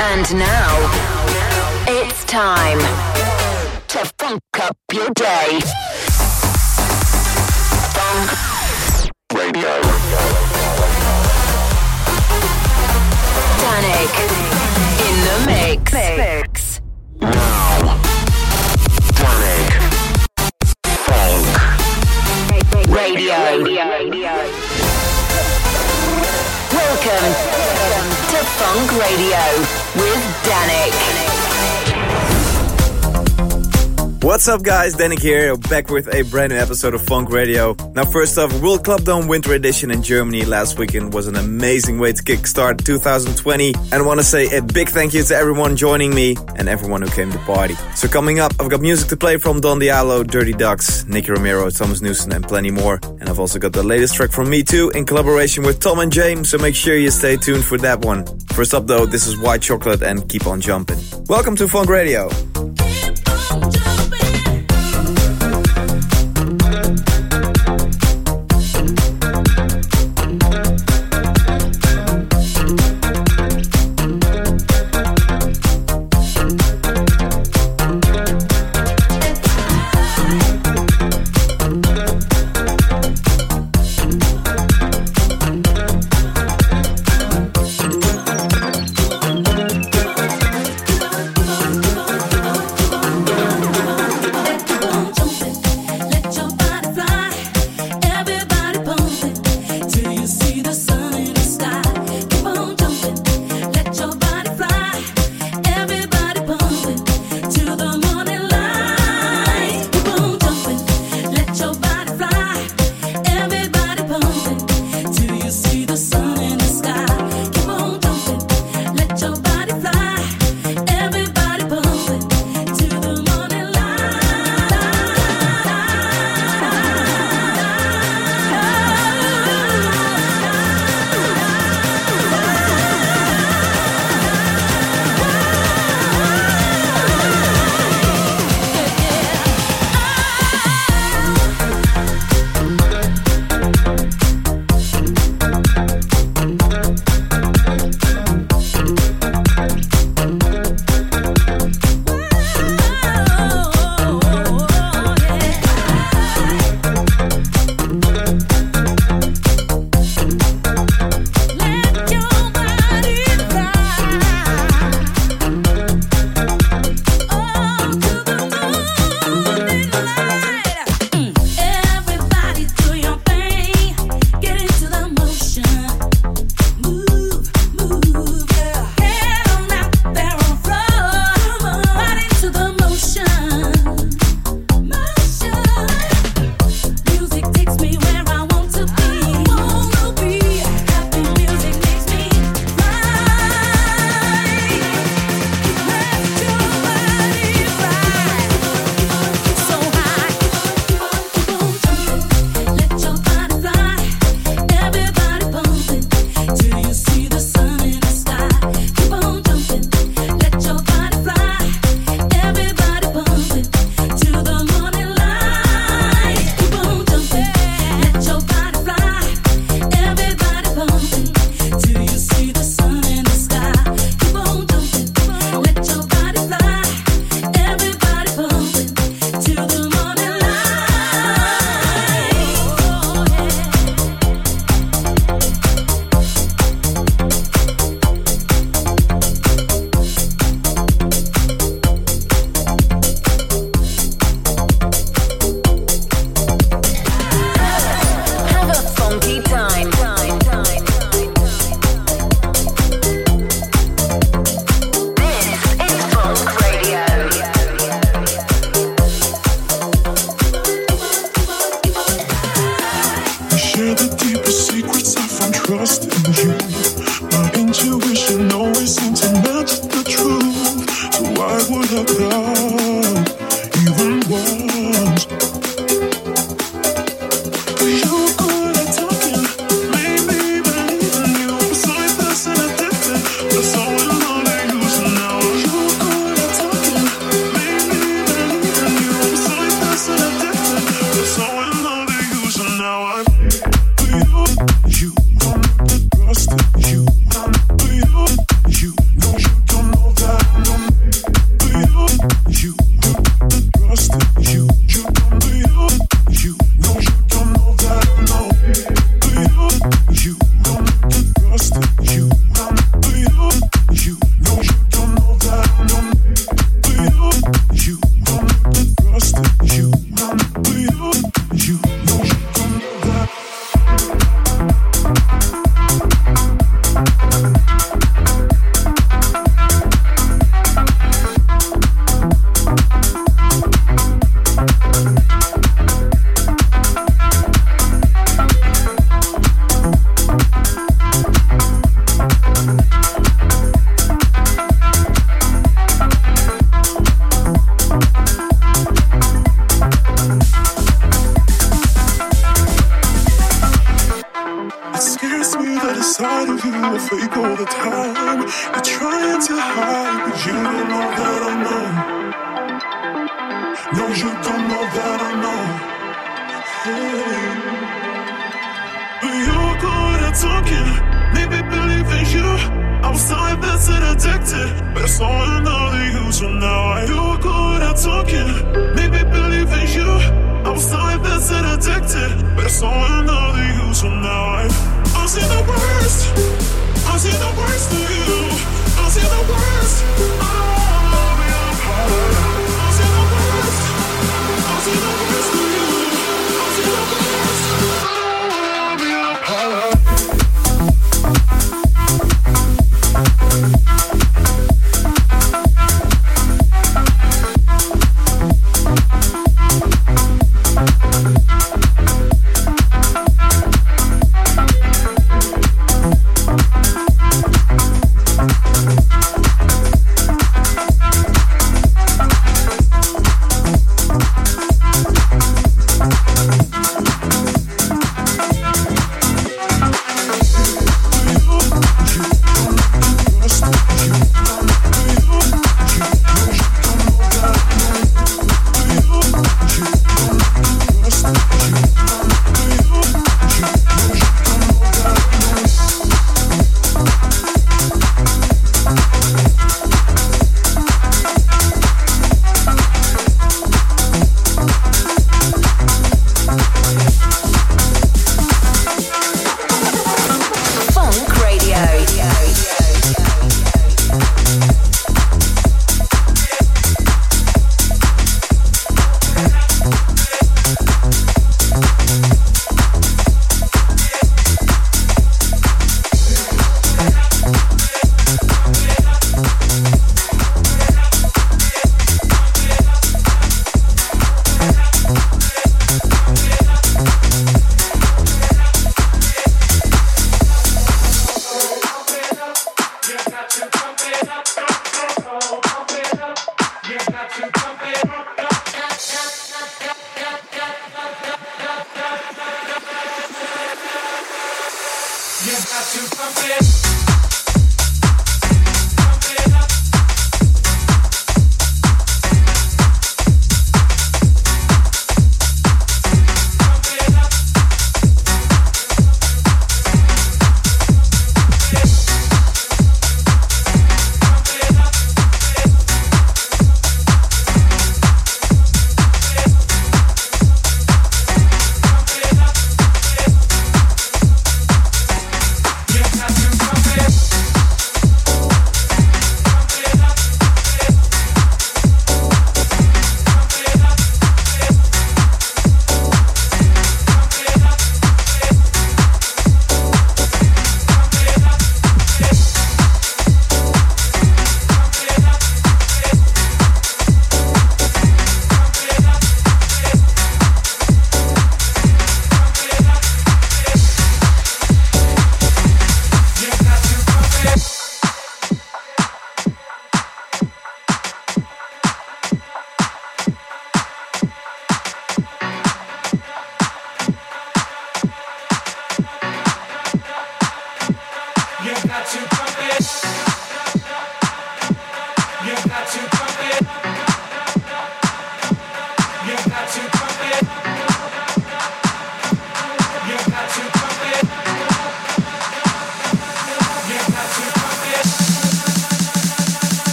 And now, it's time to funk up your day. Fonk Radio. Dannic in the mix. mix. Now, Dannic. Fonk Radio. Welcome to Fonk Radio with Dannic. What's up, guys? Dannic here, back with a brand new episode of Fonk Radio. Now, first off, World Club Dome Winter Edition in Germany last weekend was an amazing way to kickstart 2020. And I want to say a big thank you to everyone joining me and everyone who came to party. So, coming up, I've got music to play from Don Diablo, Dirty Ducks, Nicky Romero, Thomas Newson, and plenty more. And I've also got the latest track from me too in collaboration with Tom and James, so make sure you stay tuned for that one. First up, though, this is White Chocolate and Keep on Jumping. Welcome to Fonk Radio.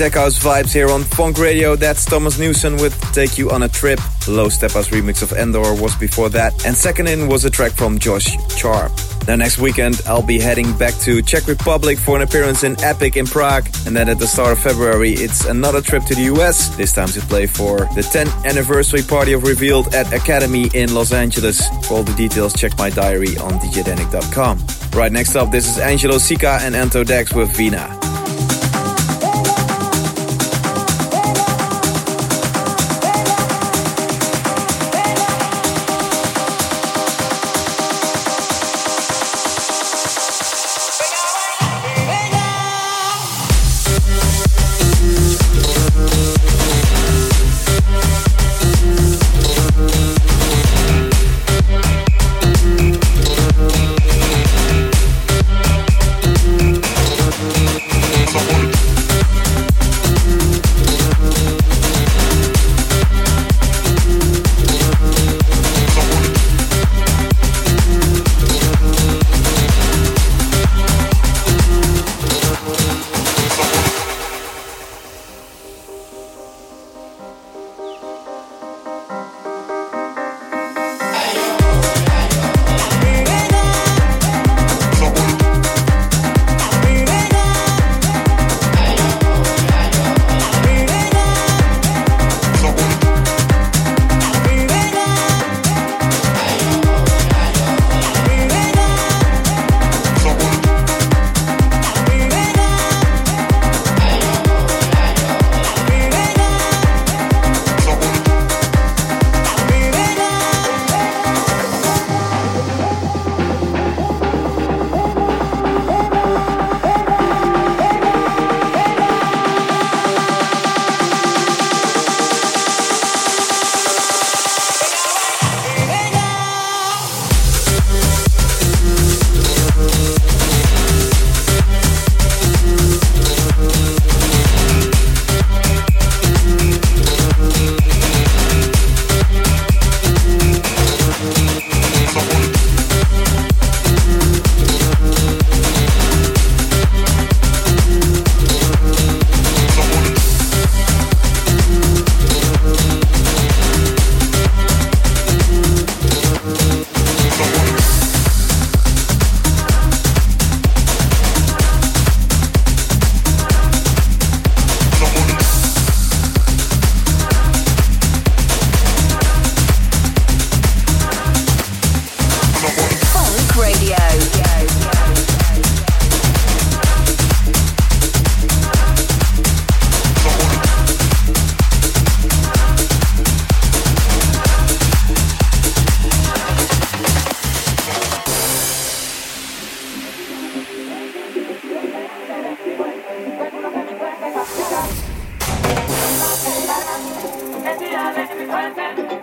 Tech house vibes here on Fonk Radio. That's Thomas Newson with Take You on a Trip. Low Step House remix of Endor was before that. And second in was a track from Josh Sharp. Now next weekend I'll be heading back to Czech Republic for an appearance in Epic in Prague. And then at the start of February it's another trip to the US, this time to play for the 10th anniversary party of Revealed at Academy in Los Angeles. For all the details check my diary on djdanik.com. Right next up this is Angelo Sica and Anto Dex with Vina.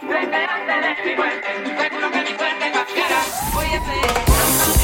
Voy a pedir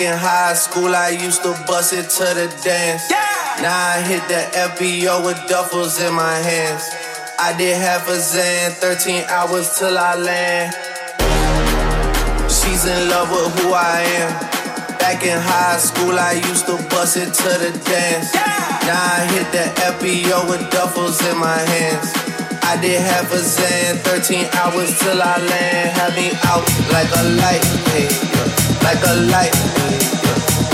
in high school, I used to bust it to the dance. Yeah. Now I hit the FBO with duffels in my hands. I did half a Zan, 13 hours till I land. She's in love with who I am. Back in high school, I used to bust it to the dance. Yeah. Now I hit the FBO with duffels in my hands. I did half a Zan, 13 hours till I land. Had me out like a light, hey, like a light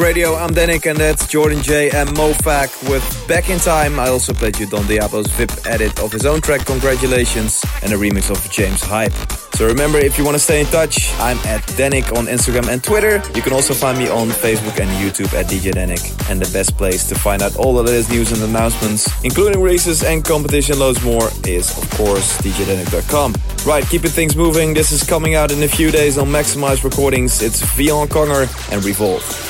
Radio, I'm Dannic and that's Jordan J and Mofak with Back in Time. I also played you Don Diablo's VIP edit of his own track, Congratulations, and a remix of James Hype. So remember, if you want to stay in touch, I'm at Dannic on Instagram and Twitter. You can also find me on Facebook and YouTube at DJ Dannic. And the best place to find out all the latest news and announcements, including races and competition loads more, is of course djdannic.com. Right, keeping things moving. This is coming out in a few days on Maxximize Recordings. It's Vion Konger and Revolve.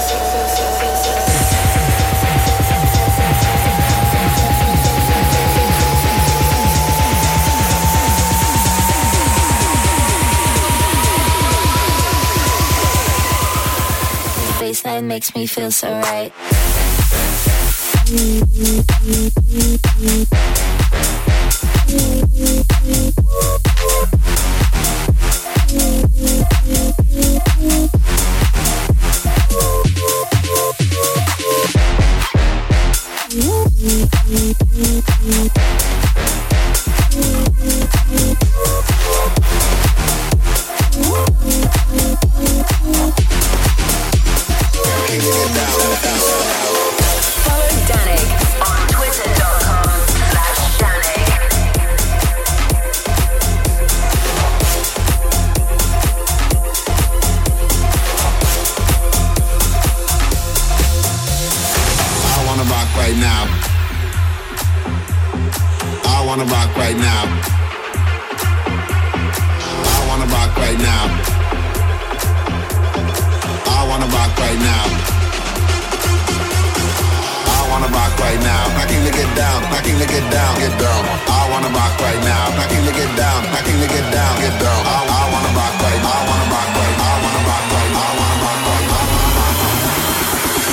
mind makes me feel so right.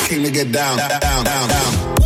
came to get down, down, down, down.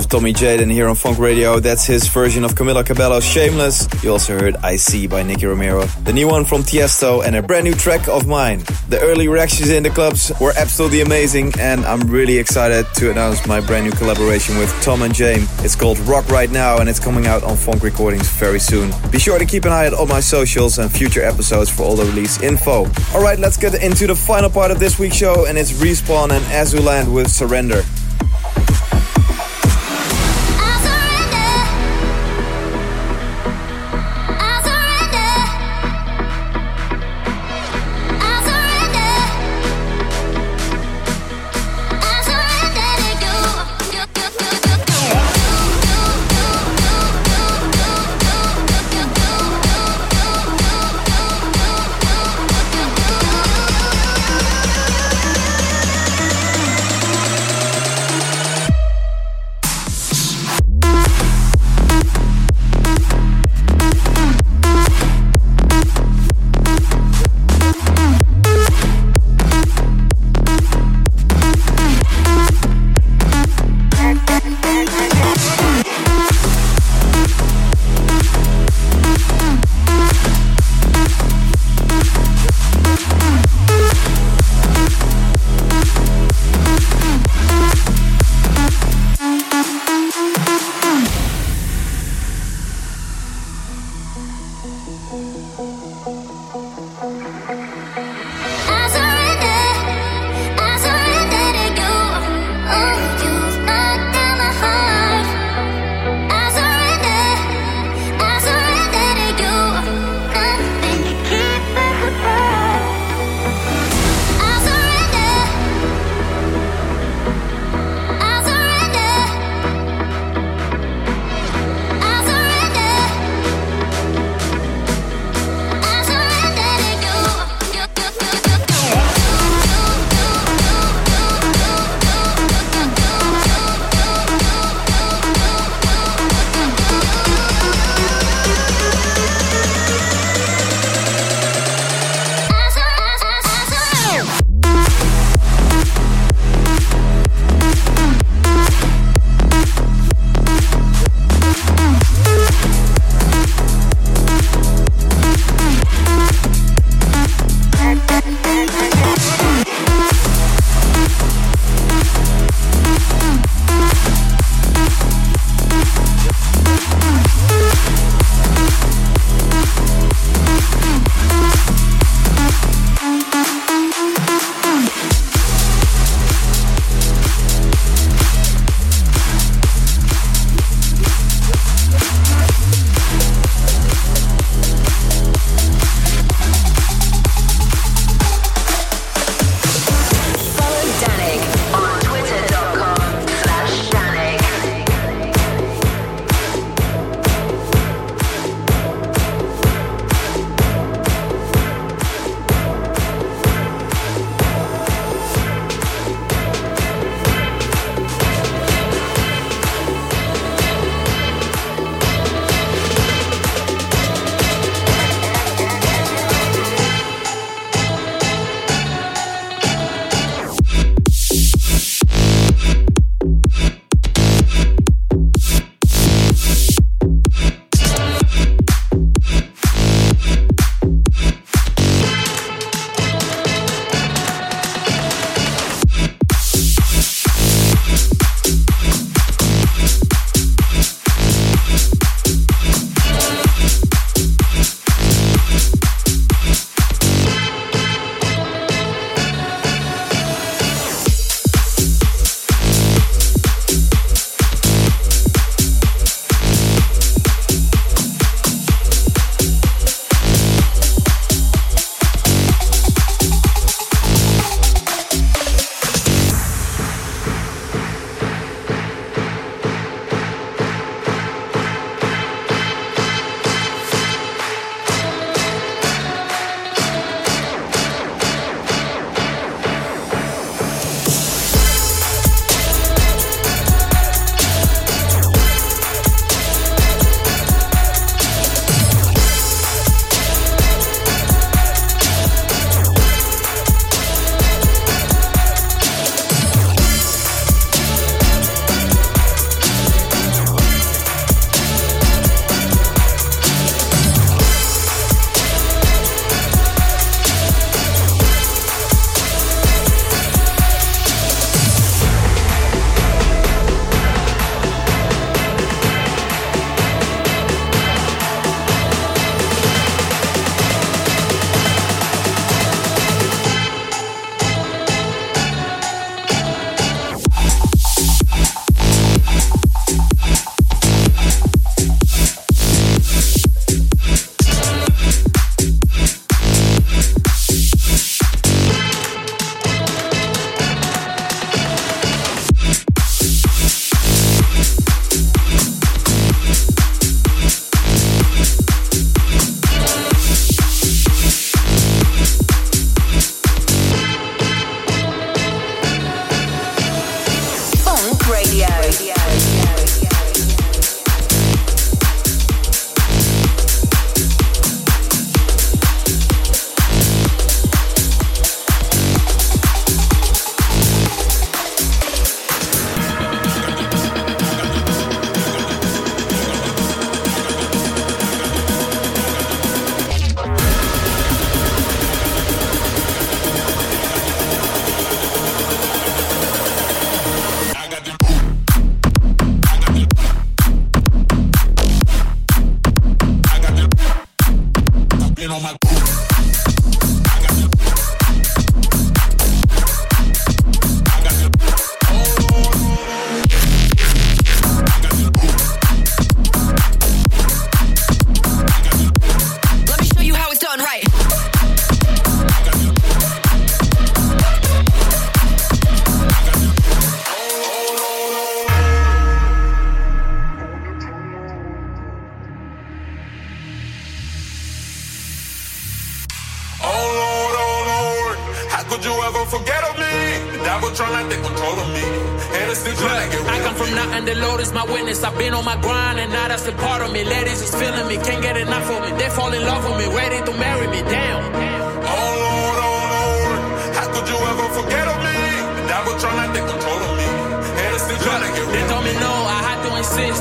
Of Tommy Jaden here on Fonk Radio. That's his version of Camila Cabello's Shameless. You also heard I See by Nicky Romero, the new one from Tiesto, and a brand new track of mine. The early reactions in the clubs were absolutely amazing, and I'm really excited to announce my brand new collaboration with Tom and Jame. It's called Rock Right Now, and it's coming out on Fonk Recordings very soon. Be sure to keep an eye out on my socials and future episodes for all the release info. Alright, let's get into the final part of this week's show, and it's Respawn and Azuland with Surrender.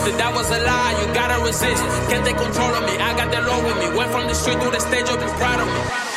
Insist that was a lie. You gotta resist. Can't take control of me. I got the Lord with me. Went from the street to the stage, you'll be proud of me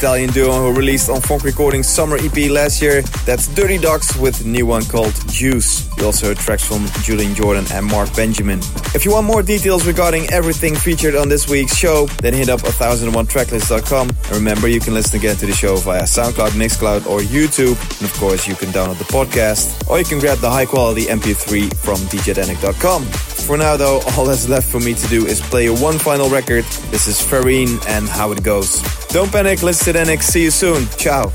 Italian duo who released on Fonk Recordings Summer EP last year. That's Dirty Dogs with a new one called Juice. You also heard tracks from Julian Jordan and Mark Benjamin. If you want more details regarding everything featured on this week's show, then hit up 1001tracklist.com. And remember, you can listen again to the show via SoundCloud, Mixcloud, or YouTube. And of course, you can download the podcast, or you can grab the high quality MP3 from djdannic.com. For now, though, all that's left for me to do is play one final record. This is Farine and How It Goes. Don't panic, listen to Dannic. See you soon. Ciao.